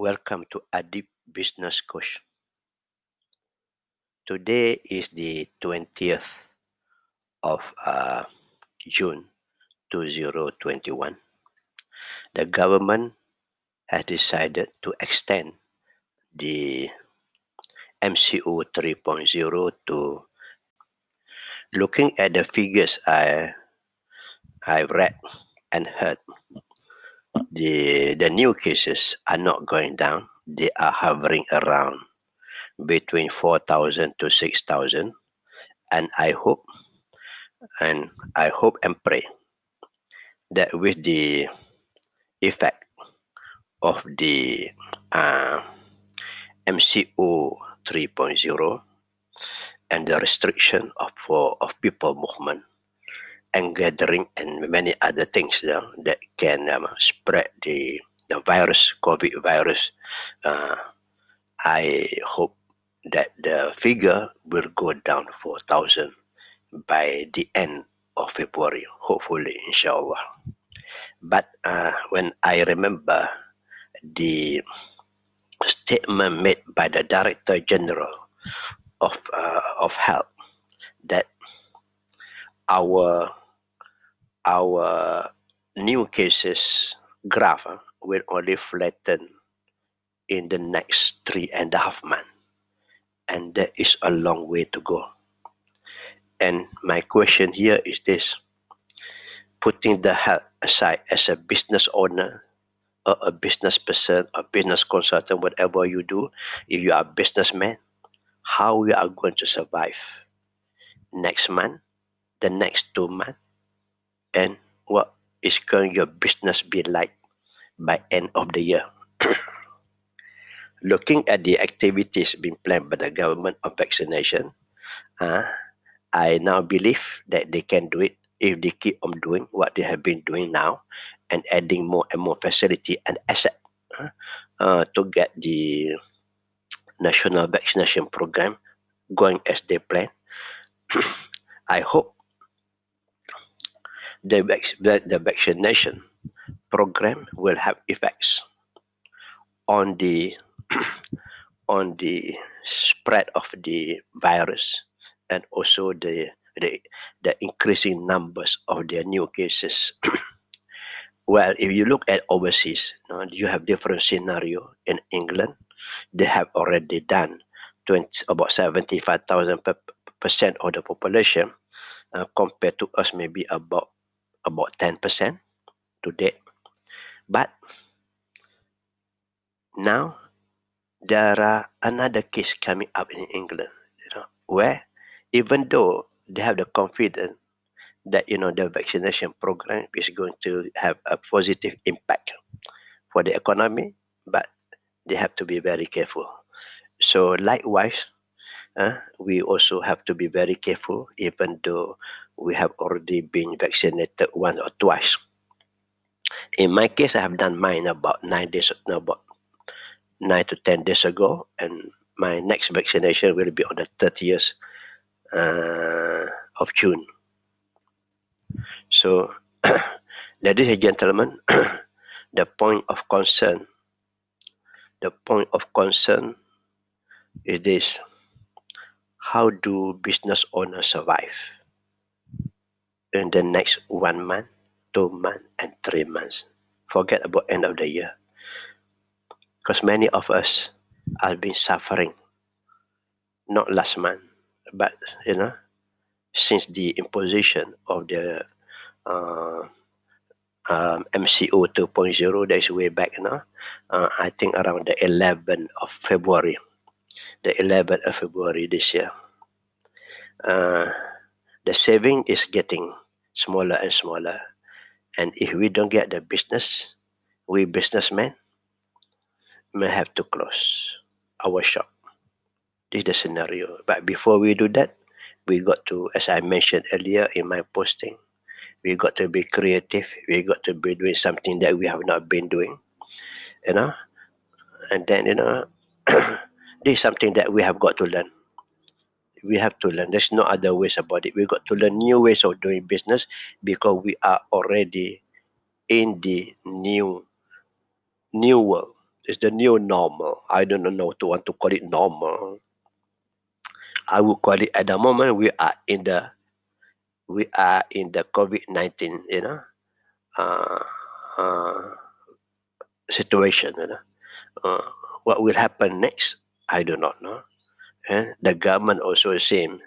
Welcome to Adib Business Coach. Today is the 20th of uh, June 2021. The government has decided to extend the MCO 3.0 to looking at the figures I I read and heard the the new cases are not going down. They are hovering around between 4000 to 6000 and i hope and i hope and pray that with the effect of the uh, mco 3.0 and the restriction of for of people movement and gathering and many other things you know, that can um, spread the the virus, COVID virus. Uh, I hope that the figure will go down to 4,000 by the end of February, hopefully, inshallah. But uh, when I remember the statement made by the Director General of uh, of Health that our our new cases graph uh, will only flatten in the next three and a half months. And there is a long way to go. And my question here is this putting the health aside as a business owner or a business person, a business consultant, whatever you do, if you are a businessman, how you are going to survive next month, the next two months, and what is going your business be like by end of the year? Looking at the activities being planned by the government of vaccination uh, i now believe that they can do it if they keep on doing what they have been doing now and adding more and more facility and asset uh, to get the national vaccination program going as they plan. I hope the, the vaccination program will have effects on the on the spread of the virus and also the the, the increasing numbers of the new cases. well, if you look at overseas, you, have different scenario in England. They have already done 20, about 75,000 percent of the population uh, compared to us maybe about about 10% today. But now there are another case coming up in England, you know, where even though they have the confidence that you know the vaccination program is going to have a positive impact for the economy, but they have to be very careful. So likewise, uh, we also have to be very careful, even though we have already been vaccinated once or twice. In my case, I have done mine about nine days, no, about nine to ten days ago, and my next vaccination will be on the 30th uh, of June. So, ladies and gentlemen, the point of concern, the point of concern is this: How do business owners survive? In the next one month, two months, and three months. Forget about end of the year. Because many of us have been suffering, not last month, but you know, since the imposition of the uh, um, MCO 2.0, that is way back now. Uh, I think around the 11th of February, the 11th of February this year. Uh, the saving is getting smaller and smaller. And if we don't get the business, we businessmen may have to close our shop. This is the scenario. But before we do that, we got to, as I mentioned earlier in my posting, we got to be creative. We got to be doing something that we have not been doing, you know. And then, you know, this is something that we have got to learn we have to learn. There's no other ways about it. We got to learn new ways of doing business because we are already in the new new world. It's the new normal. I don't know to want to call it normal. I would call it at the moment we are in the we are in the COVID nineteen, you know, uh, uh, situation. You know, uh, what will happen next? I do not know. And the government also seem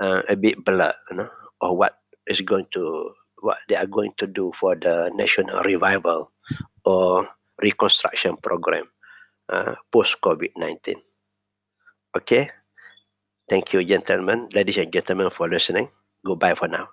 uh, a bit blur, you know, or what is going to what they are going to do for the national revival or reconstruction program uh, post COVID 19. Okay. Thank you, gentlemen, ladies and gentlemen, for listening. Goodbye for now.